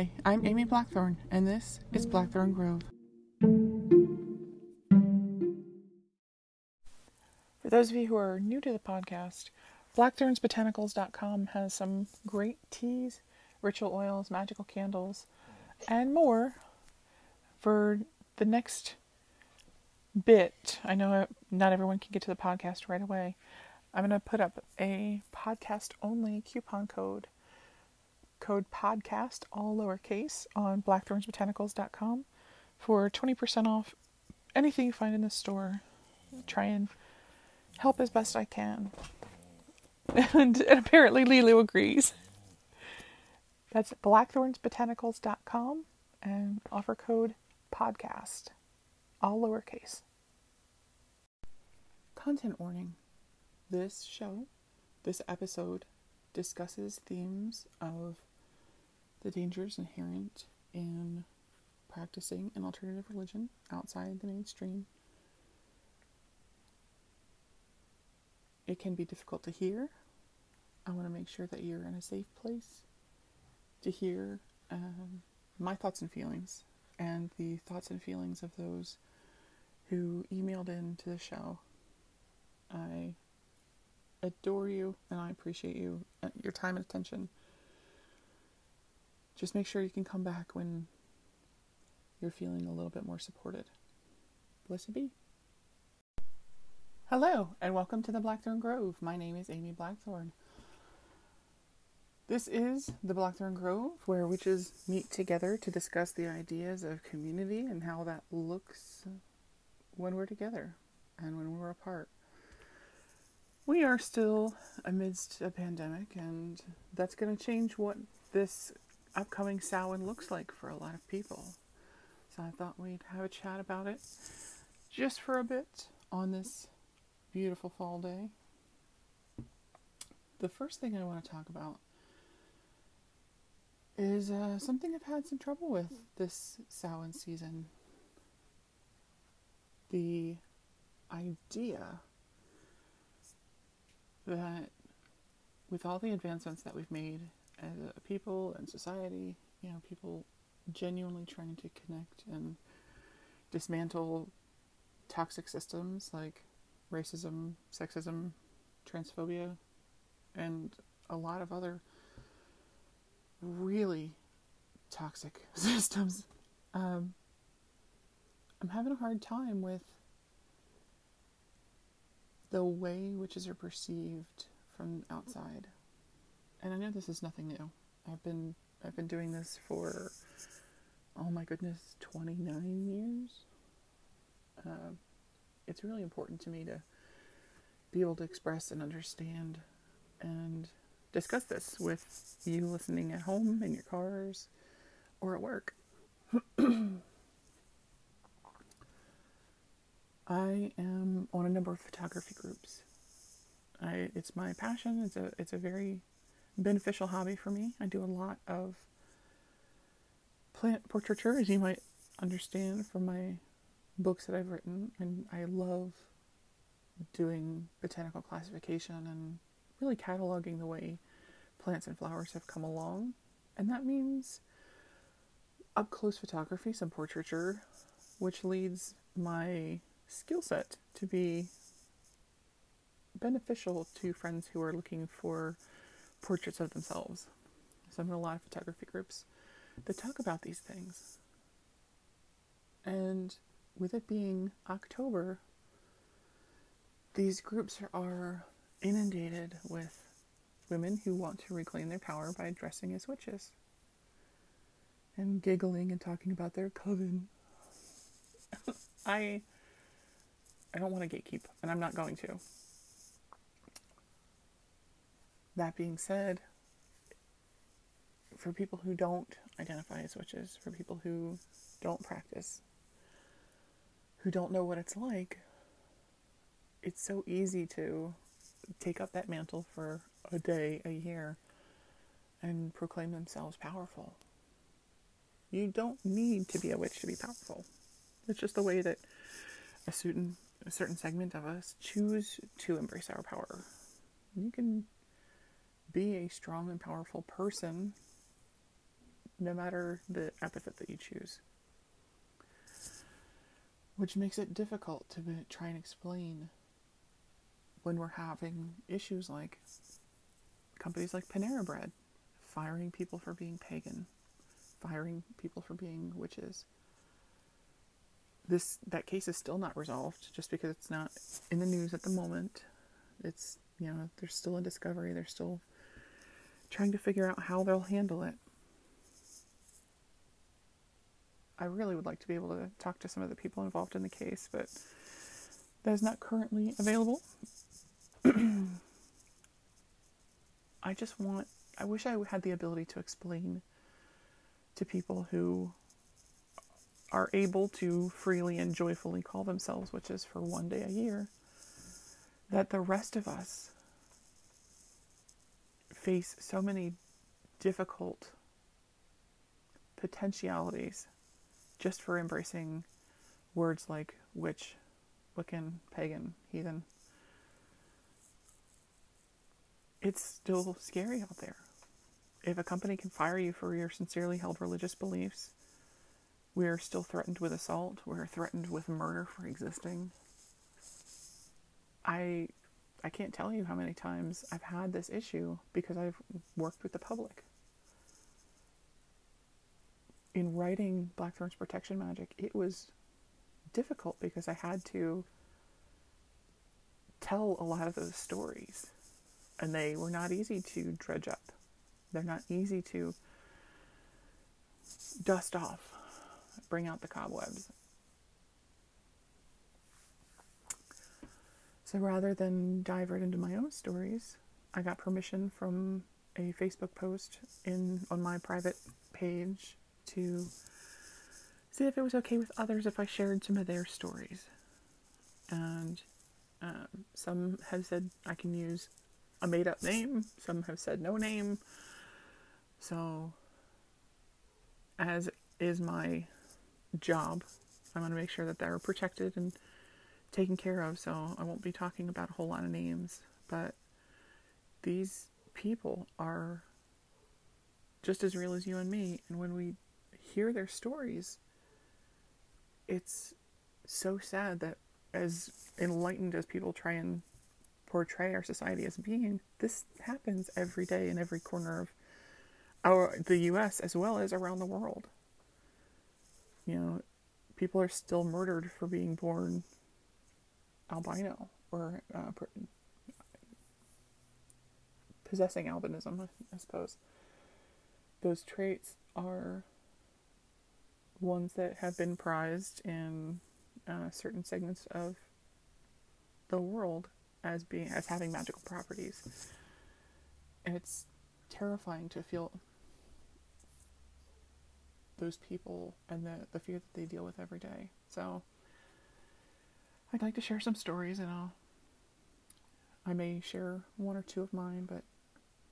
Hi, I'm Amy Blackthorn, and this is Blackthorn Grove. For those of you who are new to the podcast, blackthornsbotanicals.com has some great teas, ritual oils, magical candles, and more for the next bit. I know not everyone can get to the podcast right away. I'm going to put up a podcast only coupon code code podcast, all lowercase, on blackthornsbotanicals.com for 20% off anything you find in the store. Try and help as best I can. And, and apparently Lulu agrees. That's blackthornsbotanicals.com and offer code podcast, all lowercase. Content warning. This show, this episode, discusses themes of the dangers inherent in practicing an alternative religion outside the mainstream. It can be difficult to hear. I want to make sure that you're in a safe place to hear um, my thoughts and feelings and the thoughts and feelings of those who emailed in to the show. I adore you and I appreciate you, uh, your time and attention. Just make sure you can come back when you're feeling a little bit more supported. Blessed be. Hello, and welcome to the Blackthorn Grove. My name is Amy Blackthorn. This is the Blackthorn Grove, where witches meet together to discuss the ideas of community and how that looks when we're together and when we're apart. We are still amidst a pandemic, and that's going to change what this upcoming Samhain looks like for a lot of people. So I thought we'd have a chat about it just for a bit on this beautiful fall day. The first thing I want to talk about is uh, something I've had some trouble with this Samhain season. The idea that with all the advancements that we've made as a people and society, you know, people genuinely trying to connect and dismantle toxic systems like racism, sexism, transphobia, and a lot of other really toxic systems. Um, I'm having a hard time with the way witches are perceived from outside. And I know this is nothing new. I've been I've been doing this for oh my goodness, 29 years. Uh, it's really important to me to be able to express and understand and discuss this with you listening at home in your cars or at work. I am on a number of photography groups. I, it's my passion. It's a it's a very beneficial hobby for me. I do a lot of plant portraiture, as you might understand from my books that I've written, and I love doing botanical classification and really cataloging the way plants and flowers have come along. And that means up close photography, some portraiture, which leads my skill set to be beneficial to friends who are looking for portraits of themselves. So I'm in a lot of photography groups that talk about these things. And with it being October, these groups are inundated with women who want to reclaim their power by dressing as witches and giggling and talking about their coven. I I don't want to gatekeep, and I'm not going to. That being said, for people who don't identify as witches, for people who don't practice, who don't know what it's like, it's so easy to take up that mantle for a day, a year, and proclaim themselves powerful. You don't need to be a witch to be powerful. It's just the way that a certain a certain segment of us choose to embrace our power. You can be a strong and powerful person no matter the epithet that you choose. Which makes it difficult to try and explain when we're having issues like companies like Panera Bread firing people for being pagan, firing people for being witches. This that case is still not resolved just because it's not in the news at the moment. It's you know, they're still a discovery, they're still trying to figure out how they'll handle it. I really would like to be able to talk to some of the people involved in the case, but that is not currently available. I just want, I wish I had the ability to explain to people who are able to freely and joyfully call themselves witches for one day a year that the rest of us face so many difficult potentialities just for embracing words like witch, Wiccan, pagan, heathen. It's still scary out there. If a company can fire you for your sincerely held religious beliefs, we are still threatened with assault. We're threatened with murder for existing. I I can't tell you how many times I've had this issue because I've worked with the public. In writing Blackthorn's Protection Magic, it was difficult because I had to tell a lot of those stories. And they were not easy to dredge up. They're not easy to dust off, bring out the cobwebs. So rather than dive right into my own stories, I got permission from a Facebook post in on my private page to see if it was okay with others if I shared some of their stories. And um, some have said I can use a made up name, some have said no name. So, as is my job, I want to make sure that they're protected and taken care of, so I won't be talking about a whole lot of names, but these people are just as real as you and me, and when we hear their stories, it's so sad that as enlightened as people try and portray our society as being, this happens every day in every corner of our the US as well as around the world. You know, people are still murdered for being born albino or uh, possessing albinism, I suppose. Those traits are ones that have been prized in uh, certain segments of the world as being as having magical properties. And it's terrifying to feel those people and the, the fear that they deal with every day. So I'd like to share some stories, and I'll I may share one or two of mine, but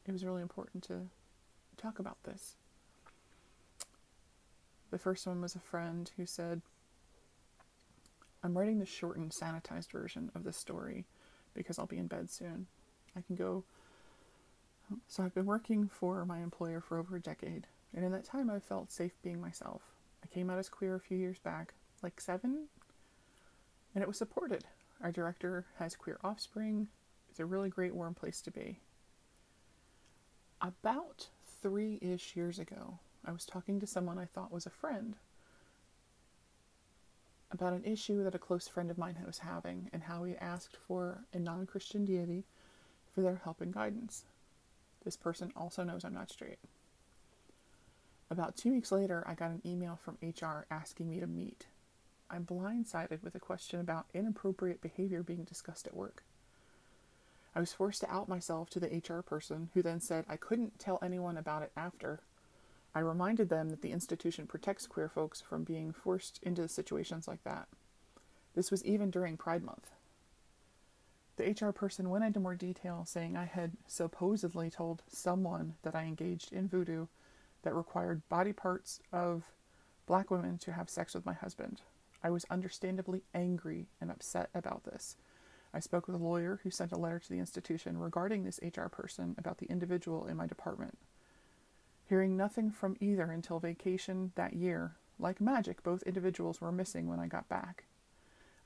it was really important to talk about this. The first one was a friend who said, I'm writing the shortened, sanitized version of this story because I'll be in bed soon. I can go. So I've been working for my employer for over a decade, and in that time I've felt safe being myself. I came out as queer a few years back, like seven, and it was supported. Our director has queer offspring. It's a really great, warm place to be. About three ish years ago, I was talking to someone I thought was a friend about an issue that a close friend of mine was having and how he asked for a non Christian deity for their help and guidance. This person also knows I'm not straight. About two weeks later, I got an email from HR asking me to meet. I'm blindsided with a question about inappropriate behavior being discussed at work. I was forced to out myself to the HR person, who then said I couldn't tell anyone about it after. I reminded them that the institution protects queer folks from being forced into situations like that. This was even during Pride Month. The HR person went into more detail, saying I had supposedly told someone that I engaged in voodoo that required body parts of black women to have sex with my husband. I was understandably angry and upset about this. I spoke with a lawyer who sent a letter to the institution regarding this HR person about the individual in my department. Hearing nothing from either until vacation that year, like magic, both individuals were missing when I got back.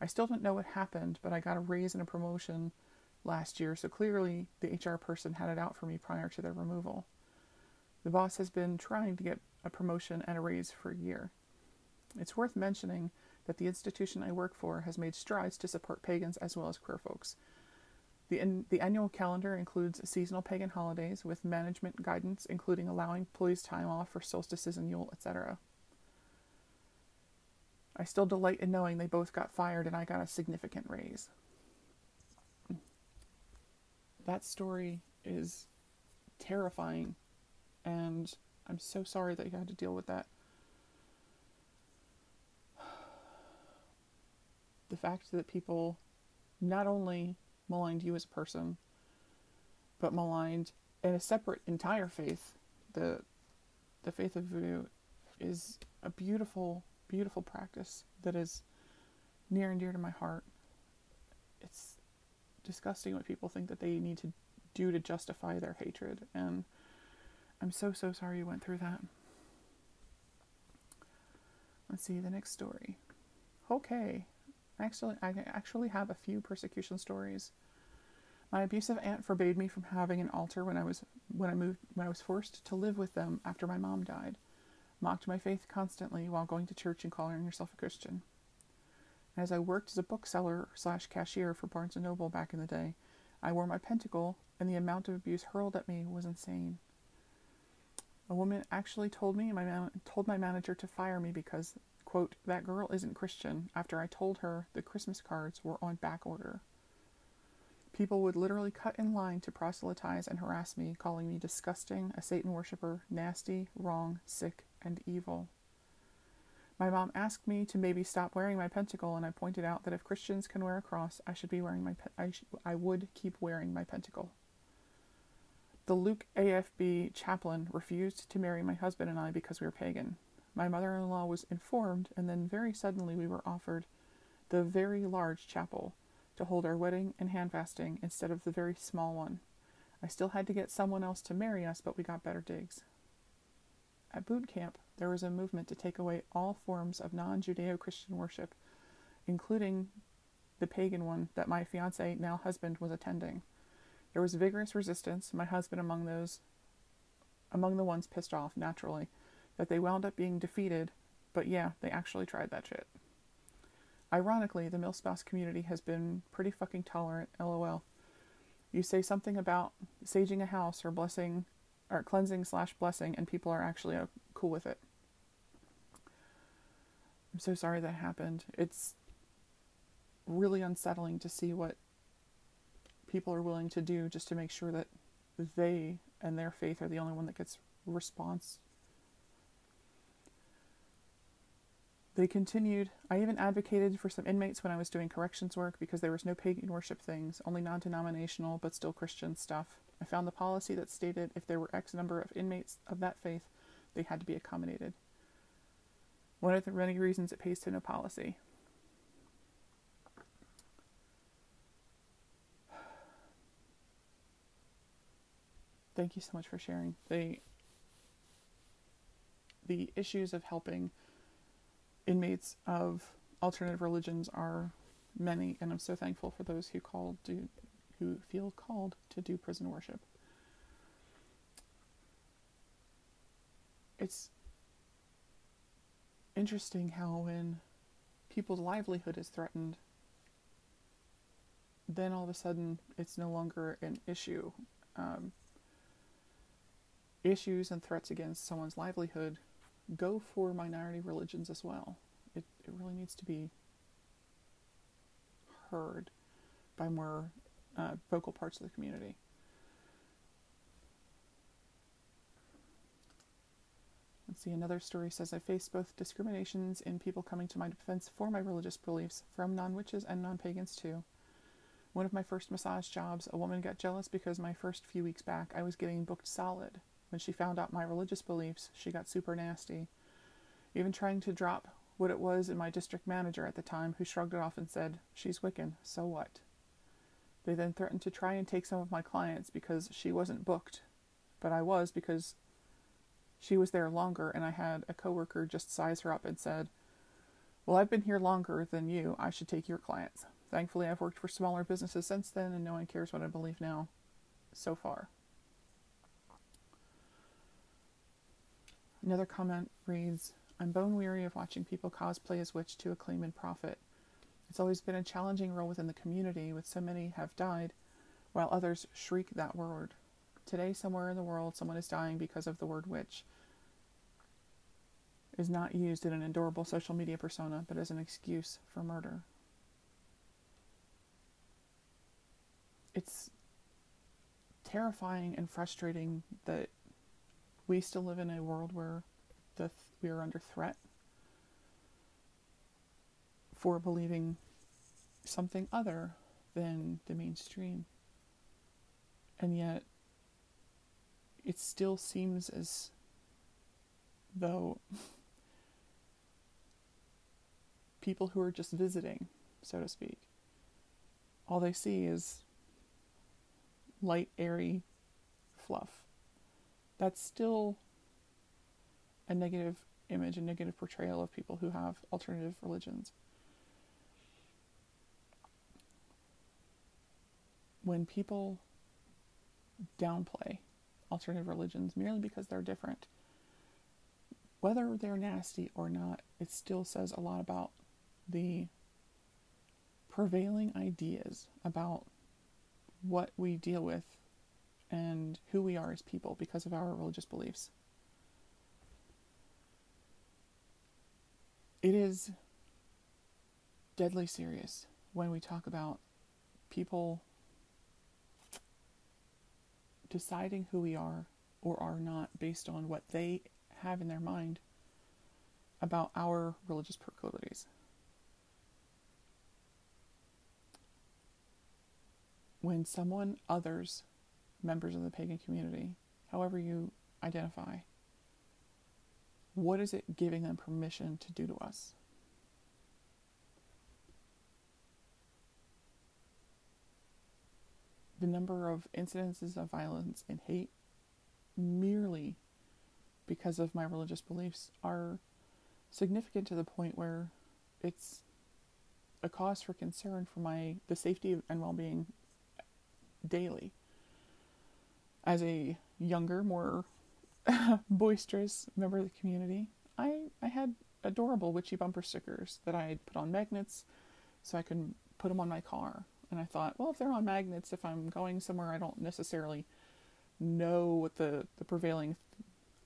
I still don't know what happened, but I got a raise and a promotion last year, so clearly the HR person had it out for me prior to their removal. The boss has been trying to get a promotion and a raise for a year. It's worth mentioning that the institution I work for has made strides to support pagans as well as queer folks. The, in, the annual calendar includes seasonal pagan holidays with management guidance, including allowing employees time off for solstices and Yule, etc. I still delight in knowing they both got fired and I got a significant raise. That story is terrifying, and I'm so sorry that you had to deal with that. The fact that people not only maligned you as a person, but maligned in a separate entire faith, the the faith of voodoo is a beautiful beautiful practice that is near and dear to my heart. It's disgusting what people think that they need to do to justify their hatred, and I'm so, so sorry you went through that. Let's see the next story. Okay, actually, I actually have a few persecution stories. My abusive aunt forbade me from having an altar when I was when I moved when I was forced to live with them after my mom died mocked my faith constantly while going to church and calling herself a Christian. As I worked as a bookseller slash cashier for Barnes & Noble back in the day, I wore my pentacle, and the amount of abuse hurled at me was insane. A woman actually told me my man- told my manager to fire me because, quote, that girl isn't Christian after I told her the Christmas cards were on back order. People would literally cut in line to proselytize and harass me, calling me disgusting, a Satan worshiper, nasty, wrong, sick, and evil. My mom asked me to maybe stop wearing my pentacle, and I pointed out that if Christians can wear a cross, I should be wearing my pe- I, sh- I would keep wearing my pentacle. The Luke AFB chaplain refused to marry my husband and I because we were pagan. My mother-in-law was informed, and then very suddenly we were offered the very large chapel to hold our wedding and hand fasting instead of the very small one. I still had to get someone else to marry us, but we got better digs. At boot camp, there was a movement to take away all forms of non Judeo Christian worship, including the pagan one that my fiance, now husband, was attending. There was vigorous resistance, my husband among those among the ones pissed off, naturally, that they wound up being defeated, but yeah, they actually tried that shit. Ironically, the milspouse community has been pretty fucking tolerant, lol. You say something about saging a house or blessing or cleansing slash blessing, and people are actually uh, cool with it. I'm so sorry that happened. It's really unsettling to see what people are willing to do just to make sure that they and their faith are the only one that gets response. They continued. I even advocated for some inmates when I was doing corrections work because there was no pagan worship things, only non denominational but still Christian stuff. I found the policy that stated if there were X number of inmates of that faith, they had to be accommodated. One of the many reasons it pays to know policy. Thank you so much for sharing. The the issues of helping inmates of alternative religions are many, and I'm so thankful for those who called to who feel called to do prison worship. It's interesting how when people's livelihood is threatened, then all of a sudden it's no longer an issue. Um, issues and threats against someone's livelihood go for minority religions as well. It, it really needs to be heard by more uh, vocal parts of the community. Let's see, another story says I faced both discriminations in people coming to my defense for my religious beliefs from non witches and non pagans too. One of my first massage jobs, a woman got jealous because my first few weeks back I was getting booked solid. When she found out my religious beliefs, she got super nasty. Even trying to drop what it was in my district manager at the time, who shrugged it off and said, She's Wiccan, so what? They then threatened to try and take some of my clients because she wasn't booked, but I was because she was there longer, and I had a coworker just size her up and said, Well, I've been here longer than you. I should take your clients. Thankfully, I've worked for smaller businesses since then, and no one cares what I believe now so far. Another comment reads I'm bone weary of watching people cosplay as witch to acclaim and profit. It's always been a challenging role within the community, with so many have died, while others shriek that word. Today, somewhere in the world, someone is dying because of the word witch. Is not used in an adorable social media persona, but as an excuse for murder. It's terrifying and frustrating that we still live in a world where the th- we are under threat for believing something other than the mainstream. And yet, it still seems as though people who are just visiting, so to speak, all they see is light, airy fluff. That's still a negative image, a negative portrayal of people who have alternative religions. When people downplay alternative religions merely because they're different, whether they're nasty or not, it still says a lot about the prevailing ideas about what we deal with and who we are as people because of our religious beliefs. It is deadly serious when we talk about people deciding who we are or are not based on what they have in their mind about our religious proclivities. When someone others members of the pagan community, however you identify, what is it giving them permission to do to us? The number of incidences of violence and hate merely because of my religious beliefs are significant to the point where it's a cause for concern for my the safety and well-being daily as a younger more boisterous member of the community, I, I had adorable witchy bumper stickers that I had put on magnets so I could put them on my car. And I thought, well, if they're on magnets, if I'm going somewhere I don't necessarily know what the, the prevailing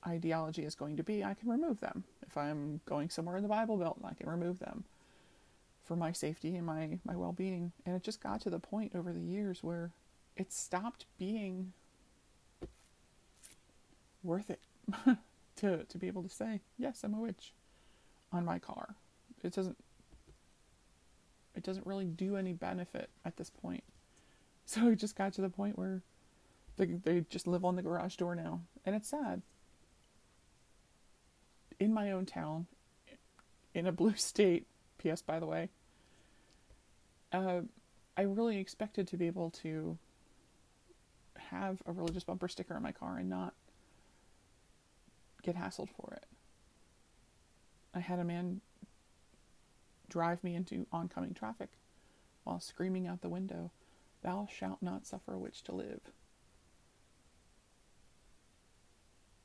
ideology is going to be, I can remove them. If I'm going somewhere in the Bible Belt, I can remove them for my safety and my, my well being. And it just got to the point over the years where it stopped being worth it to to be able to say yes, I'm a witch on my car. It doesn't it doesn't really do any benefit at this point. So it just got to the point where they they just live on the garage door now, and it's sad. In my own town, in a blue state. P.S. By the way, uh, I really expected to be able to have a religious bumper sticker on my car and not get hassled for it. I had a man drive me into oncoming traffic while screaming out the window, Thou shalt not suffer a witch to live.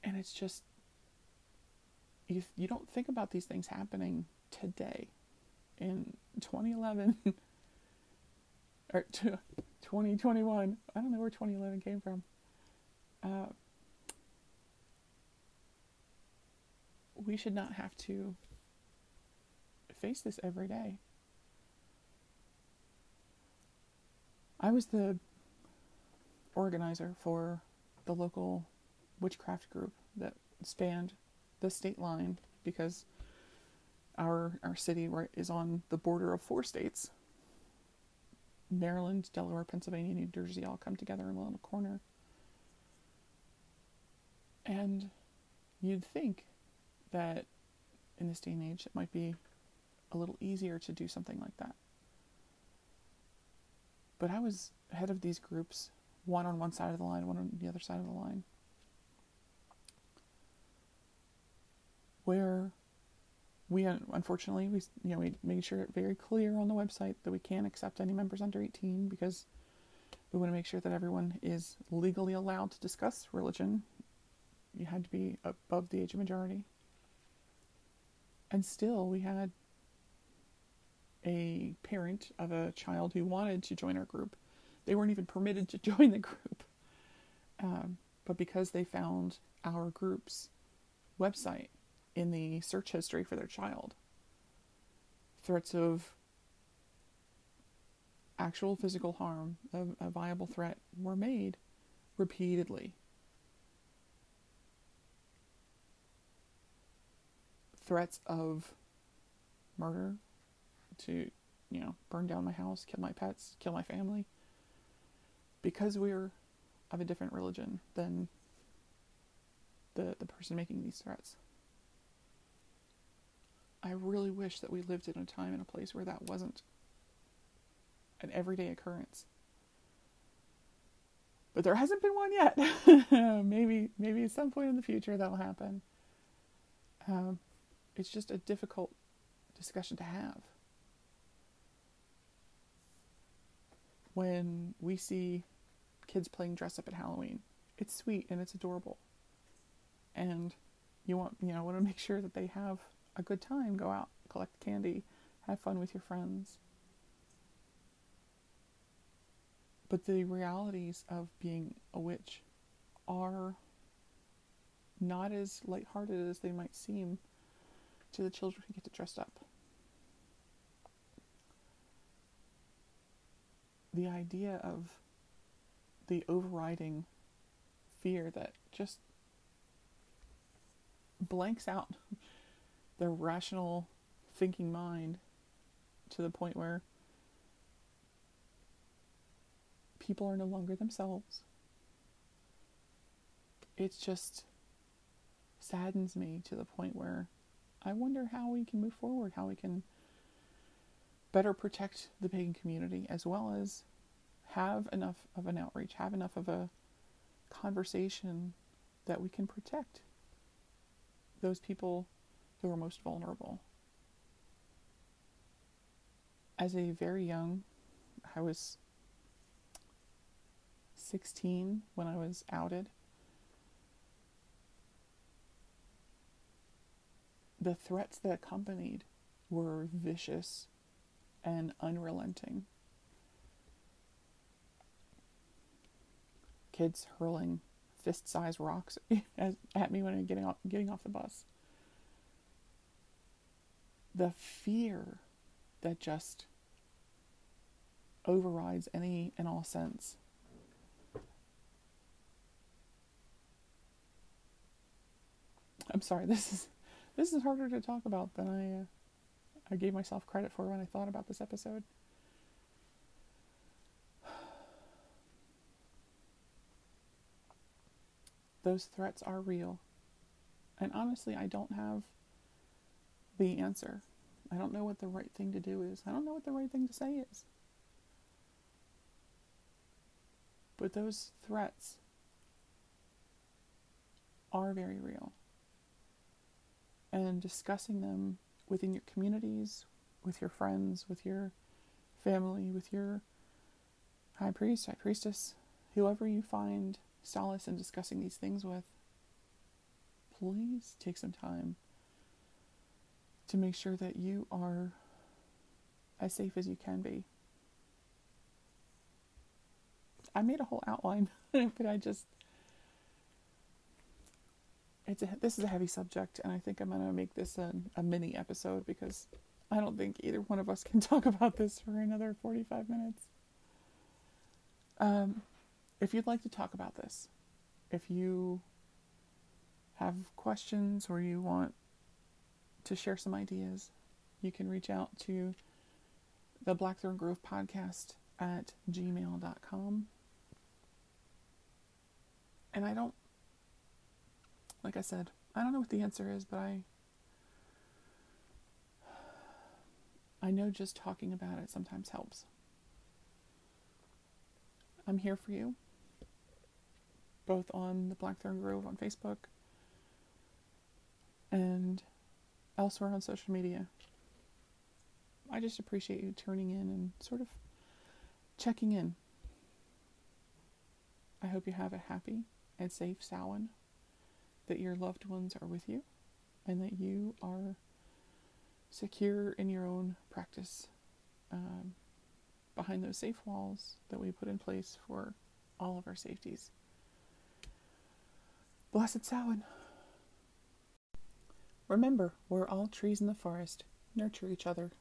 And it's just, you, you don't think about these things happening today in 2011 or 2021. I don't know where 2011 came from. Uh, we should not have to face this every day. I was the organizer for the local witchcraft group that spanned the state line because our our city is on the border of four states. Maryland, Delaware, Pennsylvania, New Jersey all come together in a little corner. And you'd think that in this day and age it might be a little easier to do something like that. But I was head of these groups, one on one side of the line, one on the other side of the line. where we unfortunately we you know we made sure it very clear on the website that we can't accept any members under 18 because we want to make sure that everyone is legally allowed to discuss religion. You had to be above the age of majority. And still, we had a parent of a child who wanted to join our group. They weren't even permitted to join the group. Um, but because they found our group's website in the search history for their child, threats of actual physical harm, a, a viable threat, were made repeatedly. Threats of murder, to, you know, burn down my house, kill my pets, kill my family, because we're of a different religion than the, the person making these threats. I really wish that we lived in a time and a place where that wasn't an everyday occurrence. But there hasn't been one yet. maybe maybe at some point in the future that'll happen. Um, it's just a difficult discussion to have. When we see kids playing dress up at Halloween, it's sweet and it's adorable. And you want you know want to make sure that they have a good time, go out, collect candy, have fun with your friends. But the realities of being a witch are not as lighthearted as they might seem to the children who get to dress up. The idea of the overriding fear that just blanks out the rational thinking mind to the point where people are no longer themselves. It just saddens me to the point where I wonder how we can move forward, how we can better protect the pagan community as well as have enough of an outreach, have enough of a conversation that we can protect those people who are most vulnerable. As a very young, I was 16 when I was outed. The threats that accompanied were vicious and unrelenting. Kids hurling fist-sized rocks at me when I'm getting off, getting off the bus. The fear that just overrides any and all sense I'm sorry. This is this is harder to talk about than I uh, I gave myself credit for when I thought about this episode. Those threats are real. And honestly, I don't have the answer. I don't know what the right thing to do is. I don't know what the right thing to say is. But those threats are very real and discussing them within your communities, with your friends, with your family, with your high priest, high priestess, whoever you find solace in discussing these things with, please take some time to make sure that you are as safe as you can be. I made a whole outline, but I just it's a, this is a heavy subject, and I think I'm gonna make this a, a mini episode because I don't think either one of us can talk about this for another 45 minutes. Um, if you'd like to talk about this, if you have questions or you want to share some ideas, you can reach out to the Blackthorn Grove podcast at gmail.com. And I don't like I said, I don't know what the answer is, but I I know just talking about it sometimes helps. I'm here for you, both on the Blackthorn Grove on Facebook and elsewhere on social media. I just appreciate you tuning in and sort of checking in. I hope you have a happy and safe Samhain, that your loved ones are with you, and that you are secure in your own practice um, behind those safe walls that we put in place for all of our safeties. Blessed Samhain. Remember, we're all trees in the forest. Nurture each other.